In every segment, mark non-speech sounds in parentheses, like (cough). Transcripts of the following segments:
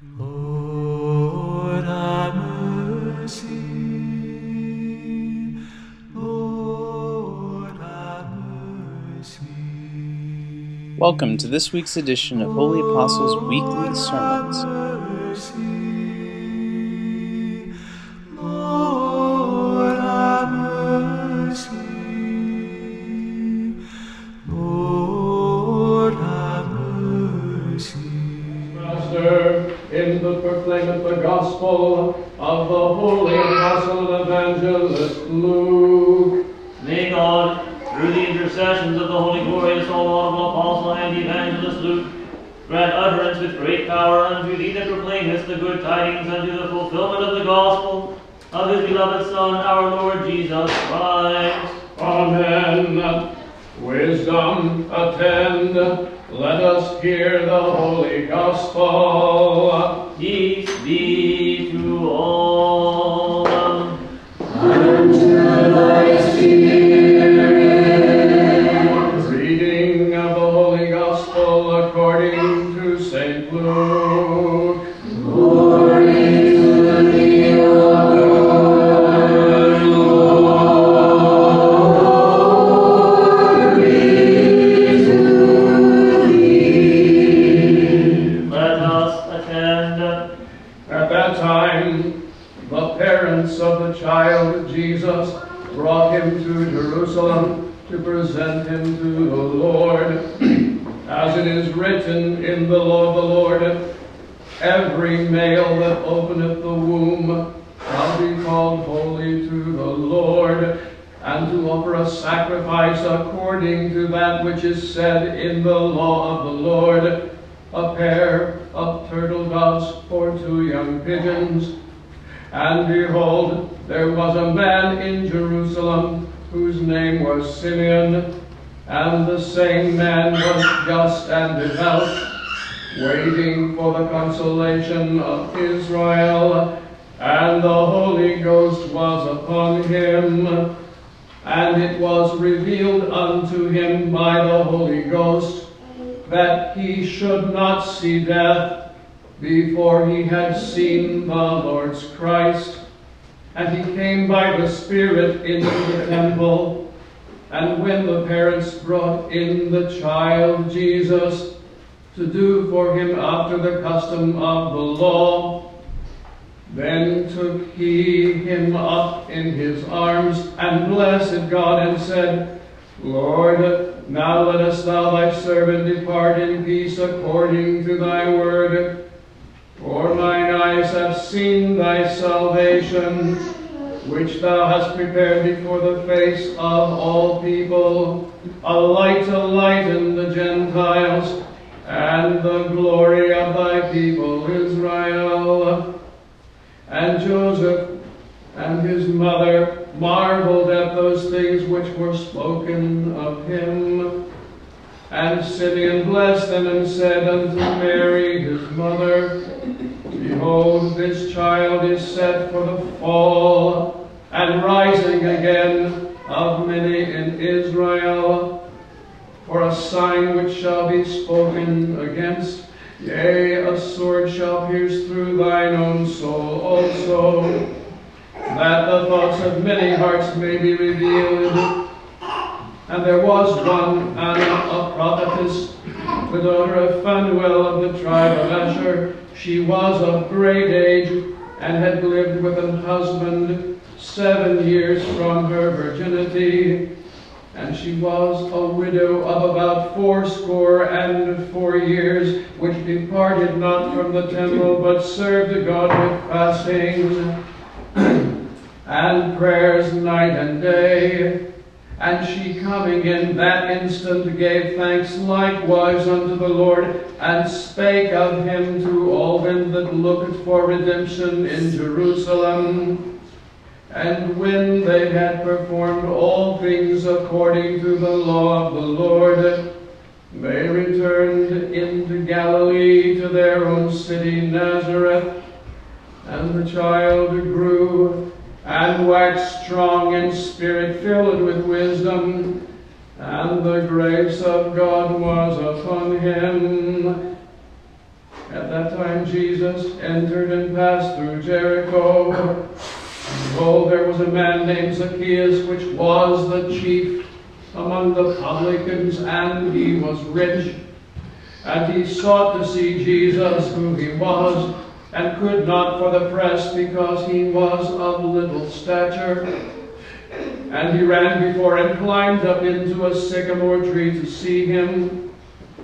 Welcome to this week's edition of Holy Apostles Weekly Sermons. Proclaimeth the gospel of the holy apostle and evangelist Luke. May God, through the intercessions of the holy, glorious, all laudable apostle and evangelist Luke, grant utterance with great power unto thee that proclaimest the good tidings unto the fulfillment of the gospel of his beloved Son, our Lord Jesus Christ. Amen. Wisdom, attend. Let us hear the holy gospel. Peace be to all. To the Lord. (clears throat) As it is written in the law of the Lord, every male that openeth the womb shall be called holy to the Lord, and to offer a sacrifice according to that which is said in the law of the Lord, a pair of turtle doves or two young pigeons. And behold, there was a man in Jerusalem whose name was Simeon, and the same man was just and devout, waiting for the consolation of Israel. And the Holy Ghost was upon him, and it was revealed unto him by the Holy Ghost that he should not see death before he had seen the Lord's Christ. And he came by the Spirit into the temple. And when the parents brought in the child Jesus to do for him after the custom of the law, then took he him up in his arms and blessed God and said, Lord, now lettest thou thy servant depart in peace according to thy word. For mine eyes have seen thy salvation, which thou hast prepared before the face of all people, a light to lighten the Gentiles, and the glory of thy people Israel. And Joseph and his mother marveled at those things which were spoken of him. And Simeon blessed them and said unto Mary his mother, Behold, this child is set for the fall and rising again of many in Israel, for a sign which shall be spoken against. Yea, a sword shall pierce through thine own soul also, that the thoughts of many hearts may be revealed. And there was one, Anna, a prophetess, the daughter of Phanuel of the tribe of Asher. She was of great age, and had lived with an husband seven years from her virginity. And she was a widow of about fourscore and four years, which departed not from the temple, but served the God with fastings (clears throat) and prayers night and day. And she coming in that instant gave thanks likewise unto the Lord, and spake of him to all them that looked for redemption in Jerusalem. And when they had performed all things according to the law of the Lord, they returned into Galilee to their own city Nazareth. And the child grew and waxed strong in spirit, filled with wisdom, and the grace of God was upon him. At At that time Jesus entered and passed through Jericho. And there was a man named Zacchaeus, which was the chief among the publicans, and he was rich. And he sought to see Jesus, who he was, and could not for the press, because he was of little stature. And he ran before and climbed up into a sycamore tree to see him,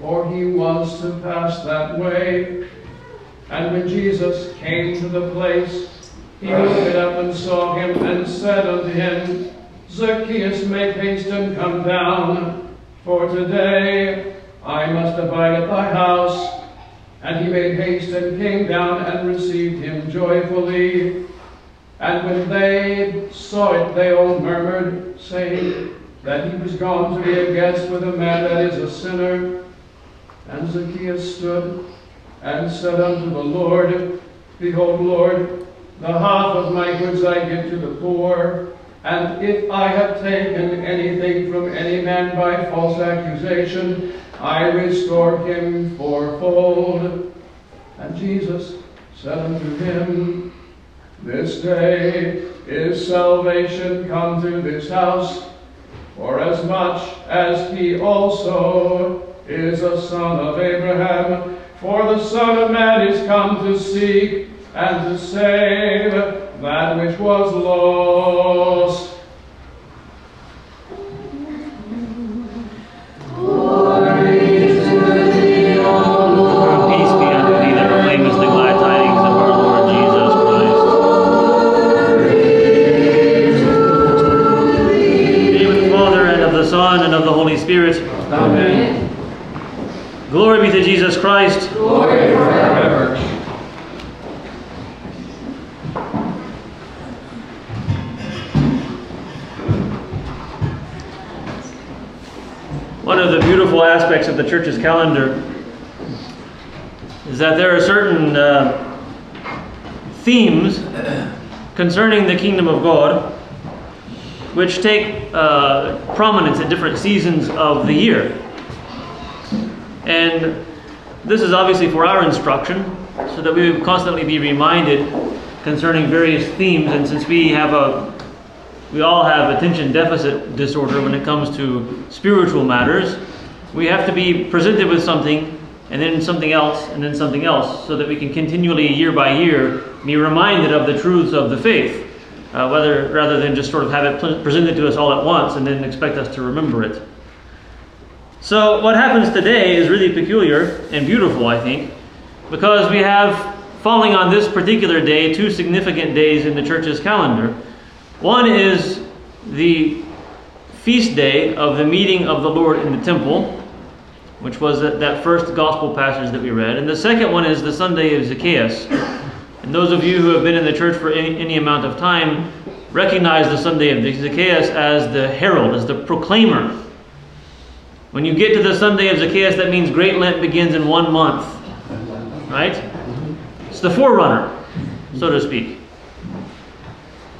for he was to pass that way. And when Jesus came to the place, he looked up and saw him, and said unto him, Zacchaeus, make haste and come down, for today I must abide at thy house. And he made haste and came down and received him joyfully. And when they saw it, they all murmured, saying that he was gone to be a guest with a man that is a sinner. And Zacchaeus stood and said unto the Lord, Behold, Lord, the half of my goods I give to the poor. And if I have taken anything from any man by false accusation, I restore him fourfold. And Jesus said unto him, This day is salvation come to this house, for as much as he also is a son of Abraham. For the Son of Man is come to seek and to save that which was lost. Aspects of the church's calendar is that there are certain uh, themes concerning the kingdom of God which take uh, prominence at different seasons of the year. And this is obviously for our instruction, so that we would constantly be reminded concerning various themes. And since we have a, we all have attention deficit disorder when it comes to spiritual matters, we have to be presented with something, and then something else, and then something else, so that we can continually, year by year, be reminded of the truths of the faith, uh, whether rather than just sort of have it pre- presented to us all at once and then expect us to remember it. So, what happens today is really peculiar and beautiful, I think, because we have falling on this particular day two significant days in the church's calendar. One is the feast day of the meeting of the Lord in the temple, which was that, that first gospel passage that we read, and the second one is the Sunday of Zacchaeus. And those of you who have been in the church for any, any amount of time recognize the Sunday of Zacchaeus as the herald, as the proclaimer. When you get to the Sunday of Zacchaeus, that means Great Lent begins in one month. Right? It's the forerunner, so to speak.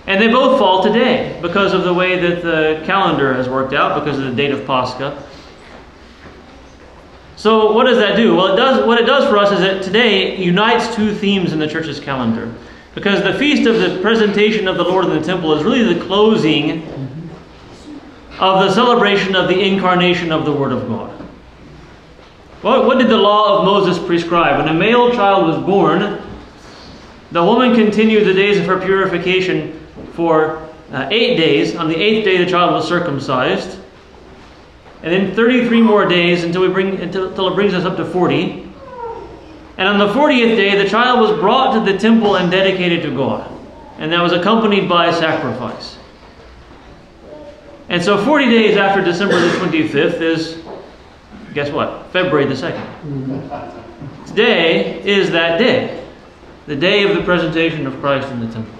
And they both fall today because of the way that the calendar has worked out, because of the date of Pascha. So what does that do? Well, it does what it does for us is that today unites two themes in the church's calendar. Because the feast of the presentation of the Lord in the temple is really the closing of the celebration of the incarnation of the Word of God. What, what did the law of Moses prescribe? When a male child was born, the woman continued the days of her purification for uh, eight days. On the eighth day, the child was circumcised. And then 33 more days until, we bring, until, until it brings us up to 40. And on the 40th day, the child was brought to the temple and dedicated to God. And that was accompanied by sacrifice. And so 40 days after December the 25th is, guess what? February the 2nd. Today is that day. The day of the presentation of Christ in the temple.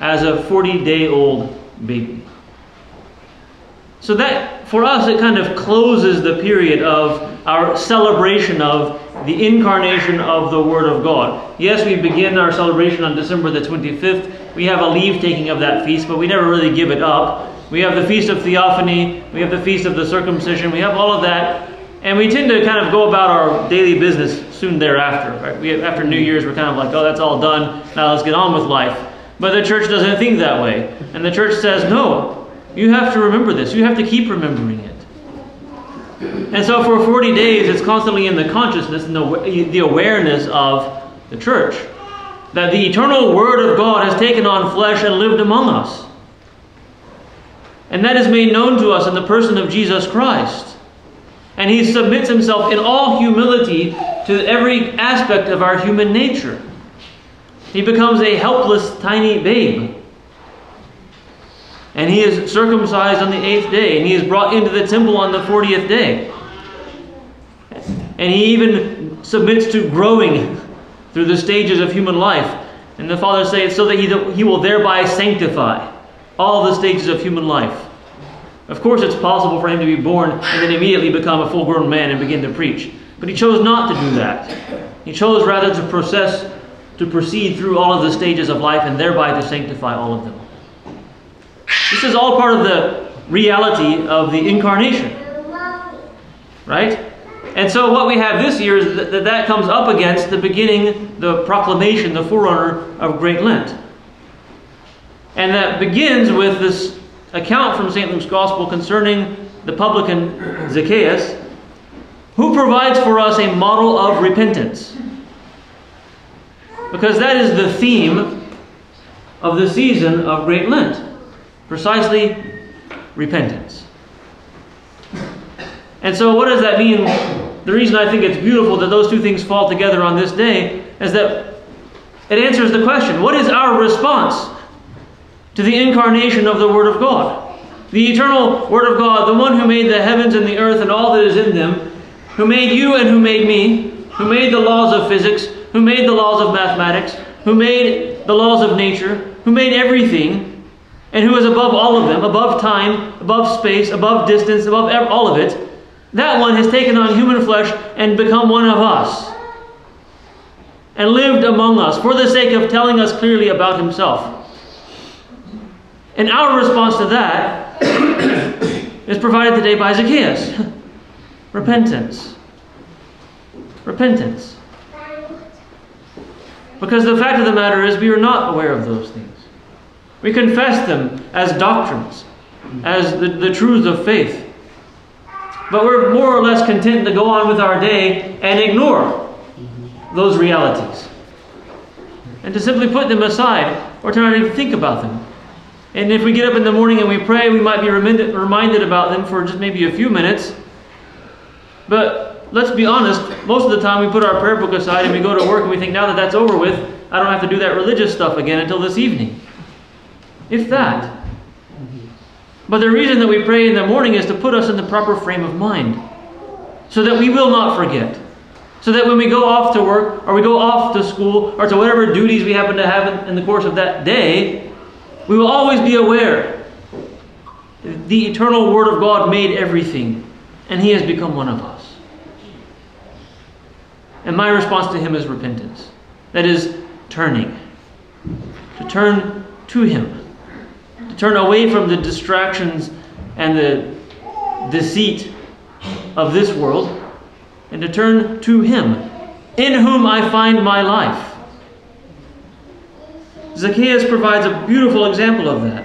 As a 40 day old baby. So that, for us, it kind of closes the period of our celebration of the incarnation of the Word of God. Yes, we begin our celebration on December the 25th. We have a leave taking of that feast, but we never really give it up. We have the Feast of Theophany, we have the Feast of the Circumcision, we have all of that. And we tend to kind of go about our daily business soon thereafter. Right? We, after New Year's, we're kind of like, oh, that's all done. Now let's get on with life. But the church doesn't think that way. And the church says, no, you have to remember this. You have to keep remembering it. And so for 40 days, it's constantly in the consciousness and the, the awareness of the church that the eternal Word of God has taken on flesh and lived among us. And that is made known to us in the person of Jesus Christ. And he submits himself in all humility to every aspect of our human nature. He becomes a helpless, tiny babe. And he is circumcised on the eighth day, and he is brought into the temple on the 40th day. And he even submits to growing through the stages of human life. And the Father says, so that he, he will thereby sanctify all the stages of human life. Of course, it's possible for him to be born and then immediately become a full grown man and begin to preach. But he chose not to do that. He chose rather to process, to proceed through all of the stages of life and thereby to sanctify all of them. This is all part of the reality of the incarnation. Right? And so what we have this year is that that comes up against the beginning, the proclamation, the forerunner of Great Lent. And that begins with this account from St. Luke's Gospel concerning the publican Zacchaeus, who provides for us a model of repentance. Because that is the theme of the season of Great Lent. Precisely repentance. And so, what does that mean? The reason I think it's beautiful that those two things fall together on this day is that it answers the question what is our response to the incarnation of the Word of God? The eternal Word of God, the one who made the heavens and the earth and all that is in them, who made you and who made me, who made the laws of physics, who made the laws of mathematics, who made the laws of nature, who made everything, and who is above all of them, above time, above space, above distance, above all of it. That one has taken on human flesh and become one of us. And lived among us for the sake of telling us clearly about himself. And our response to that (coughs) is provided today by Zacchaeus (laughs) repentance. Repentance. Because the fact of the matter is, we are not aware of those things. We confess them as doctrines, as the, the truths of faith. But we're more or less content to go on with our day and ignore those realities. And to simply put them aside or to not even think about them. And if we get up in the morning and we pray, we might be reminded, reminded about them for just maybe a few minutes. But let's be honest, most of the time we put our prayer book aside and we go to work and we think, now that that's over with, I don't have to do that religious stuff again until this evening. If that. But the reason that we pray in the morning is to put us in the proper frame of mind so that we will not forget. So that when we go off to work or we go off to school or to whatever duties we happen to have in, the course of that day, we will always be aware the eternal Word of God made everything, and He has become one of us. And my response to Him is repentance. That is, turning. To turn to Him turn away from the distractions and the deceit of this world and to turn to Him, in whom I find my life. Zacchaeus provides a beautiful example of that.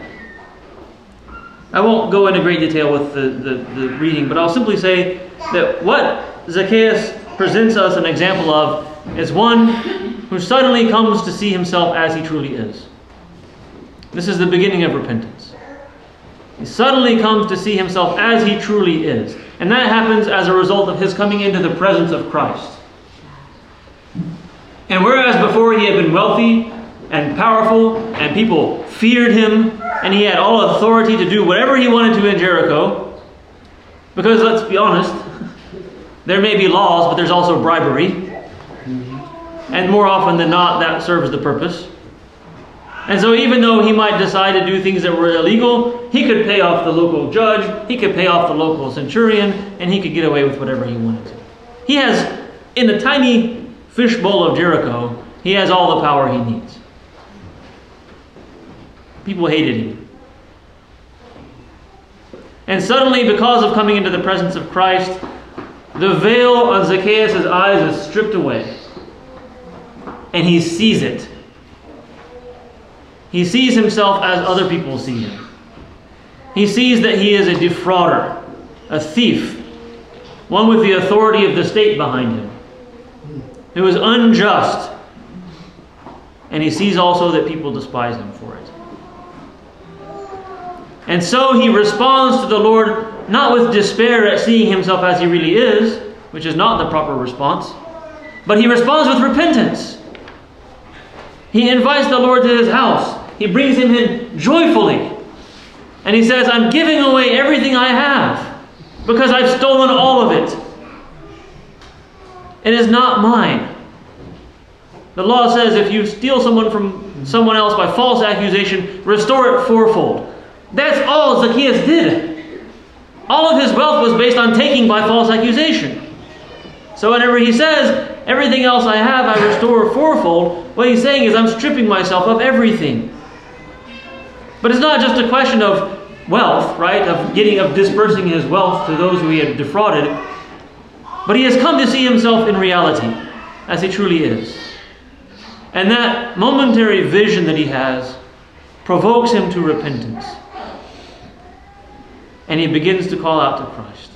I won't go into great detail with the, the, the, reading, but I'll simply say that what Zacchaeus presents us an example of is one who suddenly comes to see himself as he truly is. This is the beginning of repentance. He suddenly comes to see himself as he truly is. And that happens as a result of his coming into the presence of Christ. And whereas before he had been wealthy and powerful, and people feared him, and he had all authority to do whatever he wanted to in Jericho, because let's be honest, there may be laws, but there's also bribery. And more often than not, that serves the purpose. And so, even though he might decide to do things that were illegal, he could pay off the local judge, he could pay off the local centurion, and he could get away with whatever he wanted to. He has, in the tiny fishbowl of Jericho, he has all the power he needs. People hated him. And suddenly, because of coming into the presence of Christ, the veil on Zacchaeus' eyes is stripped away. And he sees it. He sees himself as other people see him. He sees that he is a defrauder, a thief, one with the authority of the state behind him, who is unjust. And he sees also that people despise him for it. And so he responds to the Lord not with despair at seeing himself as he really is, which is not the proper response, but he responds with repentance. He invites the Lord to his house. He brings him in joyfully. And he says, I'm giving away everything I have because I've stolen all of it. It is not mine. The law says if you steal someone from someone else by false accusation, restore it fourfold. That's all Zacchaeus did. All of his wealth was based on taking by false accusation. So whenever he says, everything else I have I restore fourfold, what he's saying is I'm stripping myself of everything. But it's not just a question of wealth, right? Of getting of dispersing his wealth to those who he had defrauded. But he has come to see himself in reality, as he truly is. And that momentary vision that he has provokes him to repentance. And he begins to call out to Christ.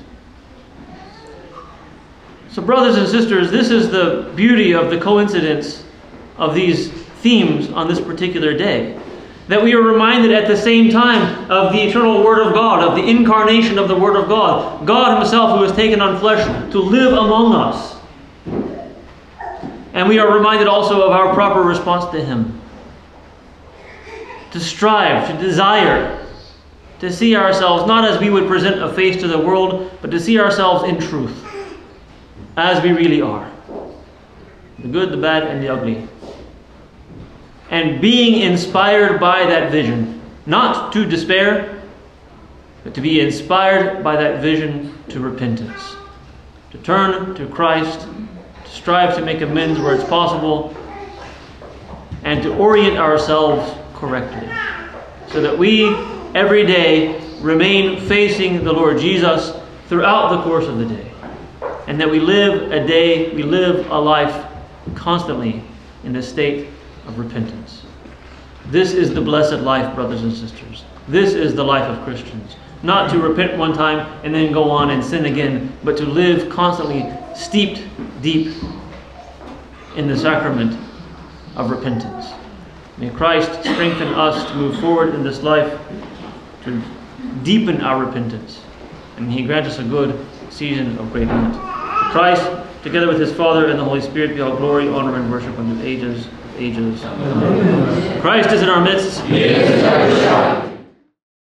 So, brothers and sisters, this is the beauty of the coincidence of these themes on this particular day. That we are reminded at the same time of the eternal Word of God, of the incarnation of the Word of God, God Himself who has taken on flesh to live among us. And we are reminded also of our proper response to Him. To strive, to desire, to see ourselves not as we would present a face to the world, but to see ourselves in truth, as we really are the good, the bad, and the ugly. And being inspired by that vision, not to despair, but to be inspired by that vision to repentance, to turn to Christ, to strive to make amends where it's possible, and to orient ourselves correctly, so that we every day remain facing the Lord Jesus throughout the course of the day. And that we live a day, we live a life constantly in a state of repentance. This is the blessed life, brothers and sisters. This is the life of Christians. Not to repent one time and then go on and sin again, but to live constantly steeped deep in the sacrament of repentance. May Christ strengthen us to move forward in this life, to deepen our repentance, and He grant us a good season of great Lent. Christ, together with His Father and the Holy Spirit, be all glory, honor, and worship unto ages ages. Christ is in our midst.